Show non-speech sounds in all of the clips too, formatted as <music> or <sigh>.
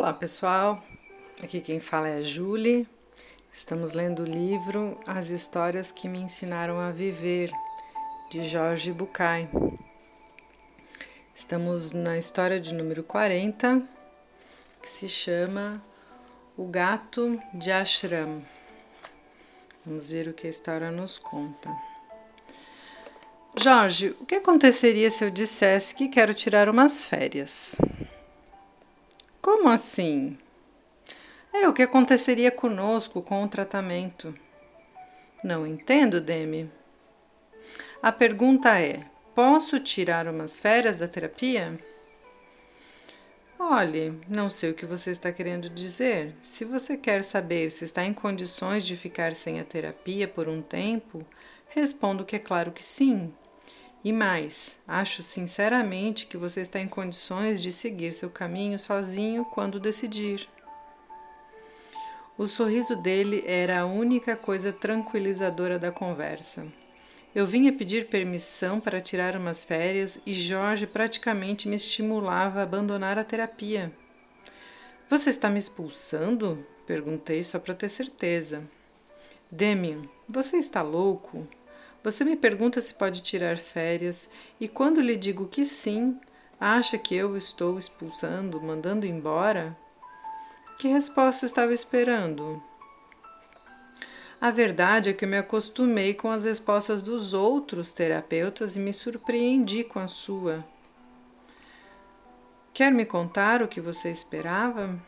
Olá pessoal, aqui quem fala é a Julie. Estamos lendo o livro As Histórias que Me Ensinaram a Viver, de Jorge Bucay. Estamos na história de número 40, que se chama O Gato de Ashram. Vamos ver o que a história nos conta. Jorge, o que aconteceria se eu dissesse que quero tirar umas férias? Como assim? É o que aconteceria conosco com o tratamento. Não entendo, Demi. A pergunta é: posso tirar umas férias da terapia? Olhe, não sei o que você está querendo dizer. Se você quer saber se está em condições de ficar sem a terapia por um tempo, respondo que é claro que sim. E mais, acho sinceramente que você está em condições de seguir seu caminho sozinho quando decidir. O sorriso dele era a única coisa tranquilizadora da conversa. Eu vinha pedir permissão para tirar umas férias e Jorge praticamente me estimulava a abandonar a terapia. Você está me expulsando? Perguntei só para ter certeza. Demian, você está louco? Você me pergunta se pode tirar férias e quando lhe digo que sim, acha que eu estou expulsando, mandando embora? Que resposta estava esperando? A verdade é que me acostumei com as respostas dos outros terapeutas e me surpreendi com a sua. Quer me contar o que você esperava?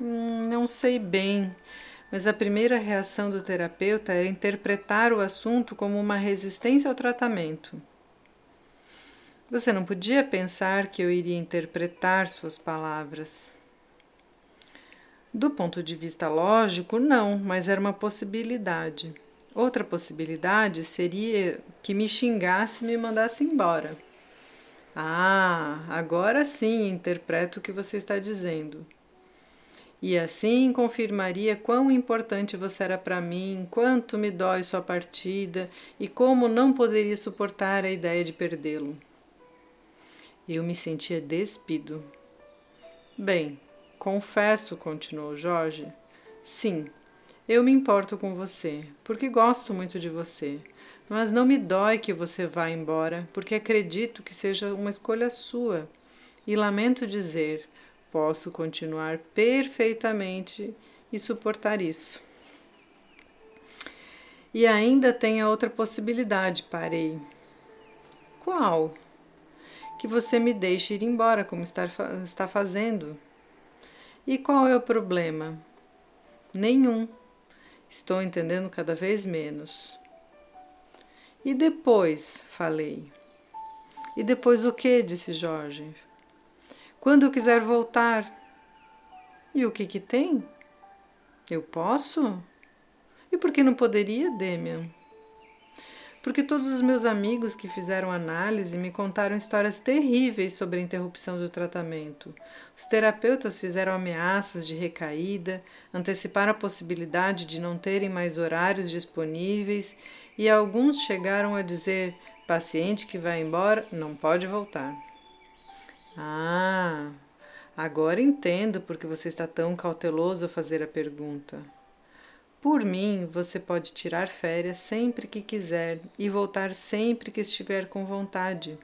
Hum, não sei bem mas a primeira reação do terapeuta era interpretar o assunto como uma resistência ao tratamento. Você não podia pensar que eu iria interpretar suas palavras. Do ponto de vista lógico, não, mas era uma possibilidade. Outra possibilidade seria que me xingasse e me mandasse embora. Ah, agora sim interpreto o que você está dizendo e assim confirmaria quão importante você era para mim, quanto me dói sua partida e como não poderia suportar a ideia de perdê-lo. Eu me sentia despido. Bem, confesso, continuou Jorge. Sim, eu me importo com você, porque gosto muito de você, mas não me dói que você vá embora, porque acredito que seja uma escolha sua. E lamento dizer, Posso continuar perfeitamente e suportar isso. E ainda tem a outra possibilidade, parei. Qual? Que você me deixe ir embora, como está, está fazendo. E qual é o problema? Nenhum. Estou entendendo cada vez menos. E depois? Falei. E depois o que? disse Jorge. Quando eu quiser voltar. E o que que tem? Eu posso? E por que não poderia, Demian? Porque todos os meus amigos que fizeram análise me contaram histórias terríveis sobre a interrupção do tratamento. Os terapeutas fizeram ameaças de recaída, anteciparam a possibilidade de não terem mais horários disponíveis e alguns chegaram a dizer: paciente que vai embora não pode voltar. Ah, agora entendo por que você está tão cauteloso ao fazer a pergunta. Por mim, você pode tirar férias sempre que quiser e voltar sempre que estiver com vontade,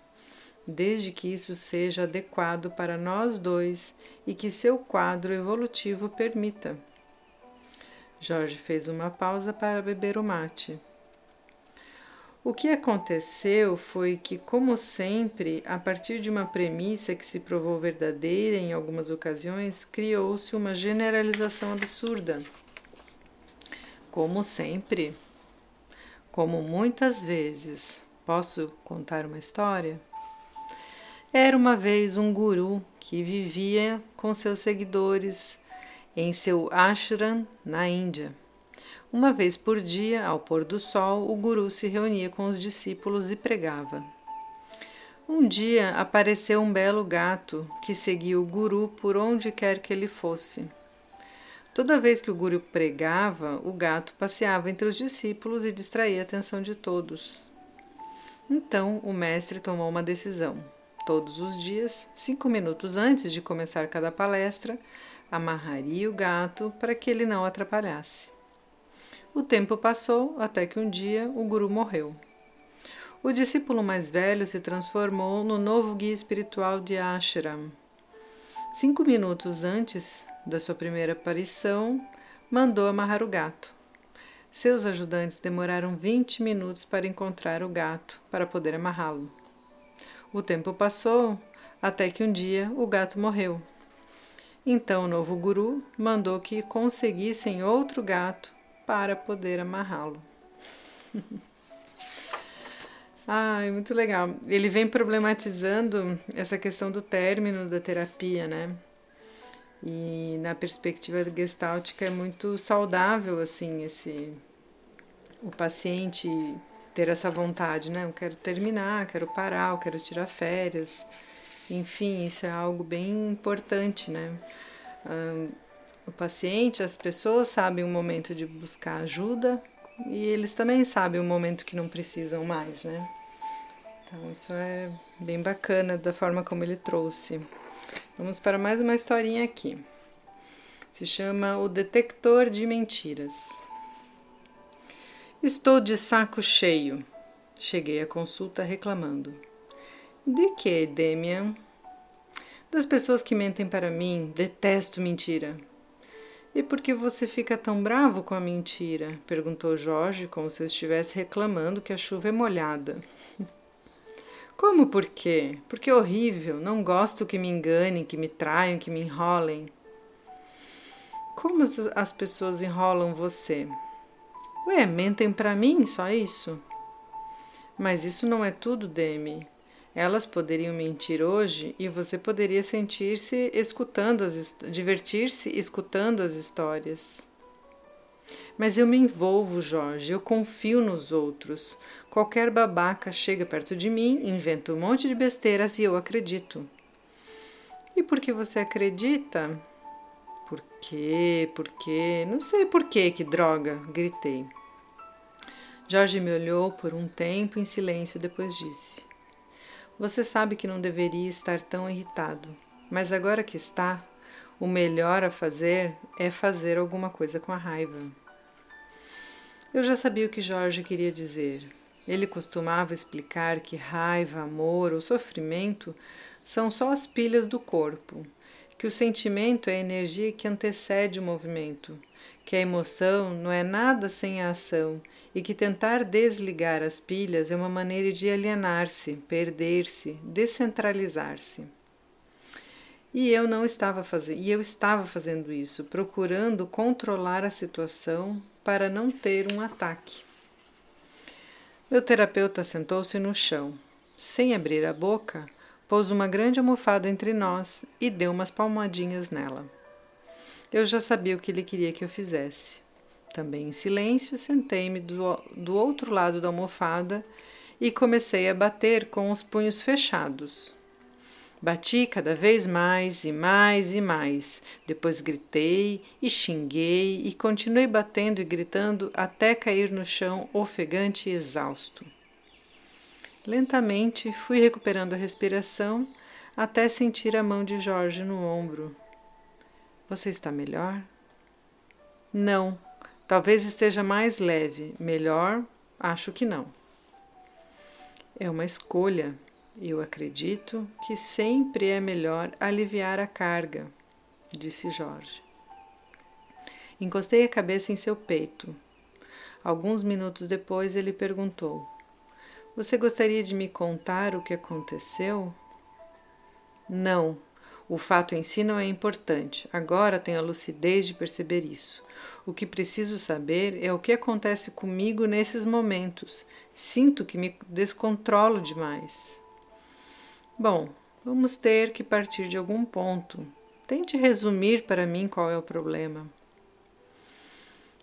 desde que isso seja adequado para nós dois e que seu quadro evolutivo permita. Jorge fez uma pausa para beber o mate. O que aconteceu foi que, como sempre, a partir de uma premissa que se provou verdadeira em algumas ocasiões, criou-se uma generalização absurda. Como sempre, como muitas vezes, posso contar uma história? Era uma vez um guru que vivia com seus seguidores em seu ashram na Índia. Uma vez por dia, ao pôr do sol, o guru se reunia com os discípulos e pregava. Um dia apareceu um belo gato que seguia o guru por onde quer que ele fosse. Toda vez que o guru pregava, o gato passeava entre os discípulos e distraía a atenção de todos. Então o mestre tomou uma decisão. Todos os dias, cinco minutos antes de começar cada palestra, amarraria o gato para que ele não atrapalhasse. O tempo passou até que um dia o guru morreu. O discípulo mais velho se transformou no novo guia espiritual de Ashram. Cinco minutos antes da sua primeira aparição, mandou amarrar o gato. Seus ajudantes demoraram 20 minutos para encontrar o gato para poder amarrá-lo. O tempo passou até que um dia o gato morreu. Então o novo guru mandou que conseguissem outro gato para poder amarrá-lo. <laughs> Ai, muito legal. Ele vem problematizando essa questão do término da terapia, né? E na perspectiva gestáltica é muito saudável assim esse o paciente ter essa vontade, né? Eu quero terminar, quero parar, eu quero tirar férias. Enfim, isso é algo bem importante, né? O paciente, as pessoas sabem o momento de buscar ajuda e eles também sabem o momento que não precisam mais, né? Então, isso é bem bacana da forma como ele trouxe. Vamos para mais uma historinha aqui. Se chama O Detector de Mentiras. Estou de saco cheio. Cheguei à consulta reclamando. De que, Demian? Das pessoas que mentem para mim, detesto mentira. E por que você fica tão bravo com a mentira? perguntou Jorge, como se eu estivesse reclamando que a chuva é molhada. <laughs> Como por quê? Porque é horrível, não gosto que me enganem, que me traiam, que me enrolem. Como as pessoas enrolam você? Ué, mentem para mim, só isso? Mas isso não é tudo, Demi. Elas poderiam mentir hoje e você poderia sentir-se escutando as divertir-se escutando as histórias. Mas eu me envolvo, Jorge, eu confio nos outros. Qualquer babaca chega perto de mim, inventa um monte de besteiras e eu acredito. E por que você acredita? Por quê? Por quê? Não sei por quê, que droga! gritei. Jorge me olhou por um tempo em silêncio, depois disse: Você sabe que não deveria estar tão irritado, mas agora que está, o melhor a fazer é fazer alguma coisa com a raiva. Eu já sabia o que Jorge queria dizer. Ele costumava explicar que raiva, amor ou sofrimento são só as pilhas do corpo que o sentimento é a energia que antecede o movimento, que a emoção não é nada sem a ação e que tentar desligar as pilhas é uma maneira de alienar-se, perder-se, descentralizar-se. E eu não estava fazendo, e eu estava fazendo isso, procurando controlar a situação para não ter um ataque. Meu terapeuta sentou-se no chão. Sem abrir a boca, pôs uma grande almofada entre nós e deu umas palmadinhas nela. Eu já sabia o que ele queria que eu fizesse. Também em silêncio, sentei-me do, do outro lado da almofada e comecei a bater com os punhos fechados. Bati cada vez mais e mais e mais. Depois gritei e xinguei e continuei batendo e gritando até cair no chão ofegante e exausto. Lentamente fui recuperando a respiração até sentir a mão de Jorge no ombro. Você está melhor? Não, talvez esteja mais leve. Melhor, acho que não. É uma escolha. Eu acredito que sempre é melhor aliviar a carga, disse Jorge. Encostei a cabeça em seu peito. Alguns minutos depois ele perguntou: você gostaria de me contar o que aconteceu? Não, o fato em si não é importante. Agora tenho a lucidez de perceber isso. O que preciso saber é o que acontece comigo nesses momentos. Sinto que me descontrolo demais. Bom, vamos ter que partir de algum ponto. Tente resumir para mim qual é o problema.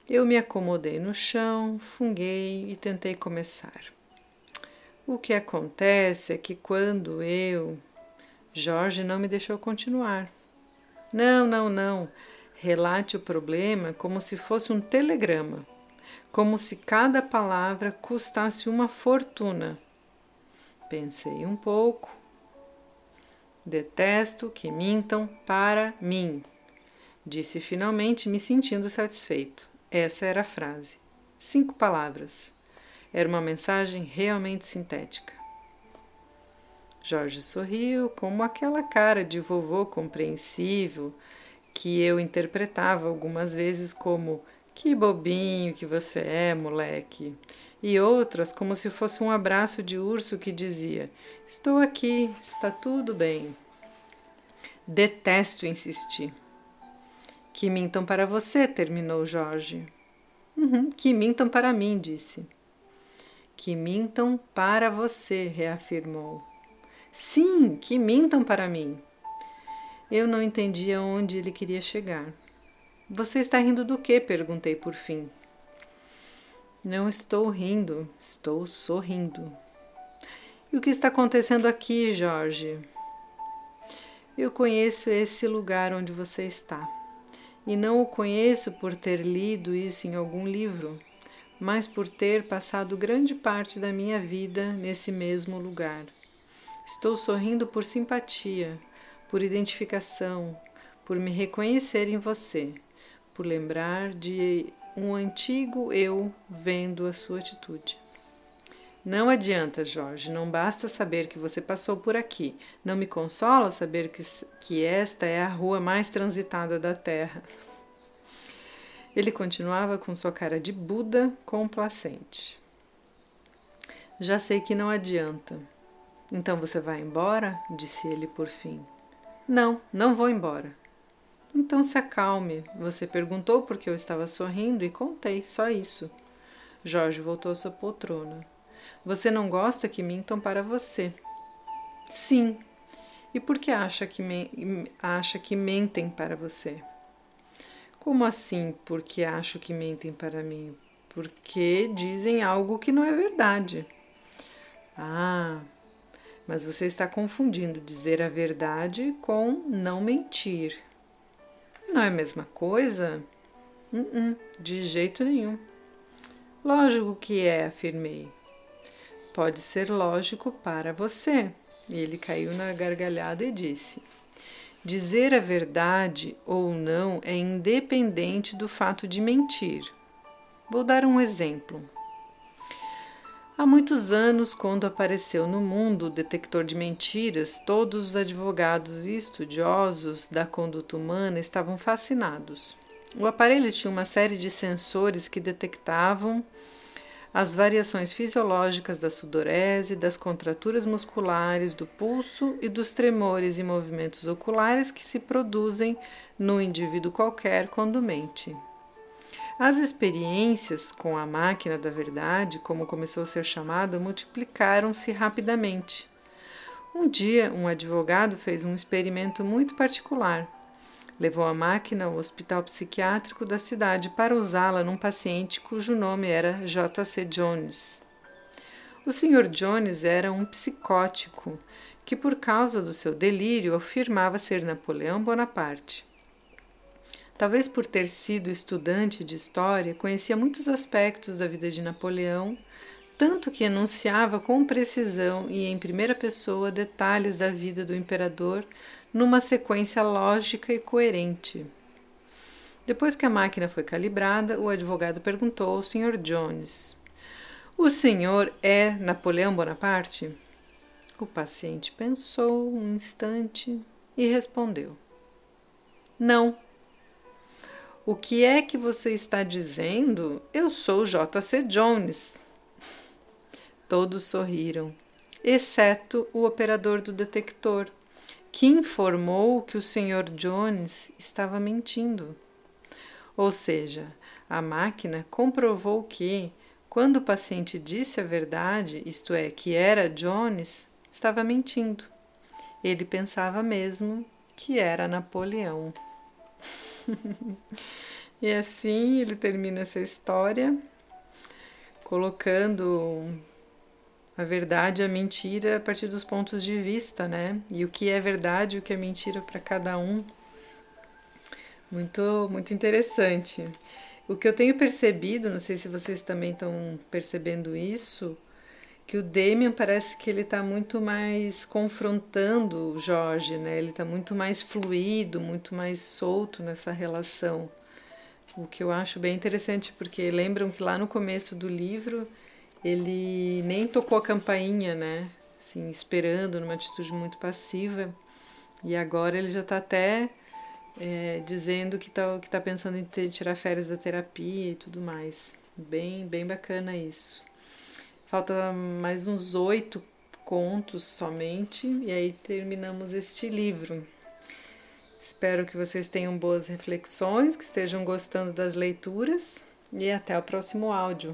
Eu me acomodei no chão, funguei e tentei começar. O que acontece é que quando eu. Jorge não me deixou continuar. Não, não, não. Relate o problema como se fosse um telegrama, como se cada palavra custasse uma fortuna. Pensei um pouco. Detesto que mintam para mim. Disse finalmente, me sentindo satisfeito. Essa era a frase. Cinco palavras. Era uma mensagem realmente sintética. Jorge sorriu, como aquela cara de vovô compreensível que eu interpretava algumas vezes como que bobinho que você é, moleque, e outras como se fosse um abraço de urso que dizia: Estou aqui, está tudo bem. Detesto insistir. Que mintam para você, terminou Jorge. Uhum, que mintam para mim, disse. Que mintam para você, reafirmou. Sim, que mintam para mim. Eu não entendia onde ele queria chegar. Você está rindo do que? perguntei por fim. Não estou rindo, estou sorrindo. E o que está acontecendo aqui, Jorge? Eu conheço esse lugar onde você está. E não o conheço por ter lido isso em algum livro, mas por ter passado grande parte da minha vida nesse mesmo lugar. Estou sorrindo por simpatia, por identificação, por me reconhecer em você, por lembrar de um antigo eu vendo a sua atitude. Não adianta, Jorge, não basta saber que você passou por aqui. Não me consola saber que, que esta é a rua mais transitada da terra. Ele continuava com sua cara de Buda complacente. Já sei que não adianta. Então você vai embora? disse ele por fim. Não, não vou embora. Então se acalme. Você perguntou por que eu estava sorrindo e contei, só isso. Jorge voltou à sua poltrona. Você não gosta que mintam para você? Sim. E por que acha que, me, acha que mentem para você? Como assim, porque acho que mentem para mim? Porque dizem algo que não é verdade. Ah, mas você está confundindo dizer a verdade com não mentir. Não é a mesma coisa? Uh -uh, de jeito nenhum. Lógico que é, afirmei pode ser lógico para você. E ele caiu na gargalhada e disse: Dizer a verdade ou não é independente do fato de mentir. Vou dar um exemplo. Há muitos anos, quando apareceu no mundo o detector de mentiras, todos os advogados e estudiosos da conduta humana estavam fascinados. O aparelho tinha uma série de sensores que detectavam as variações fisiológicas da sudorese, das contraturas musculares, do pulso e dos tremores e movimentos oculares que se produzem no indivíduo qualquer quando mente. As experiências com a máquina da verdade, como começou a ser chamada, multiplicaram-se rapidamente. Um dia, um advogado fez um experimento muito particular Levou a máquina ao hospital psiquiátrico da cidade para usá-la num paciente cujo nome era J.C. Jones. O Sr. Jones era um psicótico que, por causa do seu delírio, afirmava ser Napoleão Bonaparte. Talvez por ter sido estudante de história, conhecia muitos aspectos da vida de Napoleão, tanto que enunciava com precisão e em primeira pessoa detalhes da vida do imperador numa sequência lógica e coerente. Depois que a máquina foi calibrada, o advogado perguntou ao Sr. Jones: O senhor é Napoleão Bonaparte? O paciente pensou um instante e respondeu: Não. O que é que você está dizendo? Eu sou J.C. Jones. Todos sorriram, exceto o operador do detector que informou que o Sr. Jones estava mentindo. Ou seja, a máquina comprovou que, quando o paciente disse a verdade, isto é, que era Jones, estava mentindo. Ele pensava mesmo que era Napoleão. <laughs> e assim ele termina essa história colocando a verdade a mentira a partir dos pontos de vista, né? E o que é verdade o que é mentira para cada um. Muito, muito interessante. O que eu tenho percebido, não sei se vocês também estão percebendo isso, que o Damian parece que ele está muito mais confrontando o Jorge, né? Ele está muito mais fluido, muito mais solto nessa relação. O que eu acho bem interessante, porque lembram que lá no começo do livro ele nem tocou a campainha, né? Assim, esperando, numa atitude muito passiva. E agora ele já está até é, dizendo que está que tá pensando em ter, tirar férias da terapia e tudo mais. Bem, bem bacana isso. Falta mais uns oito contos somente e aí terminamos este livro. Espero que vocês tenham boas reflexões, que estejam gostando das leituras e até o próximo áudio.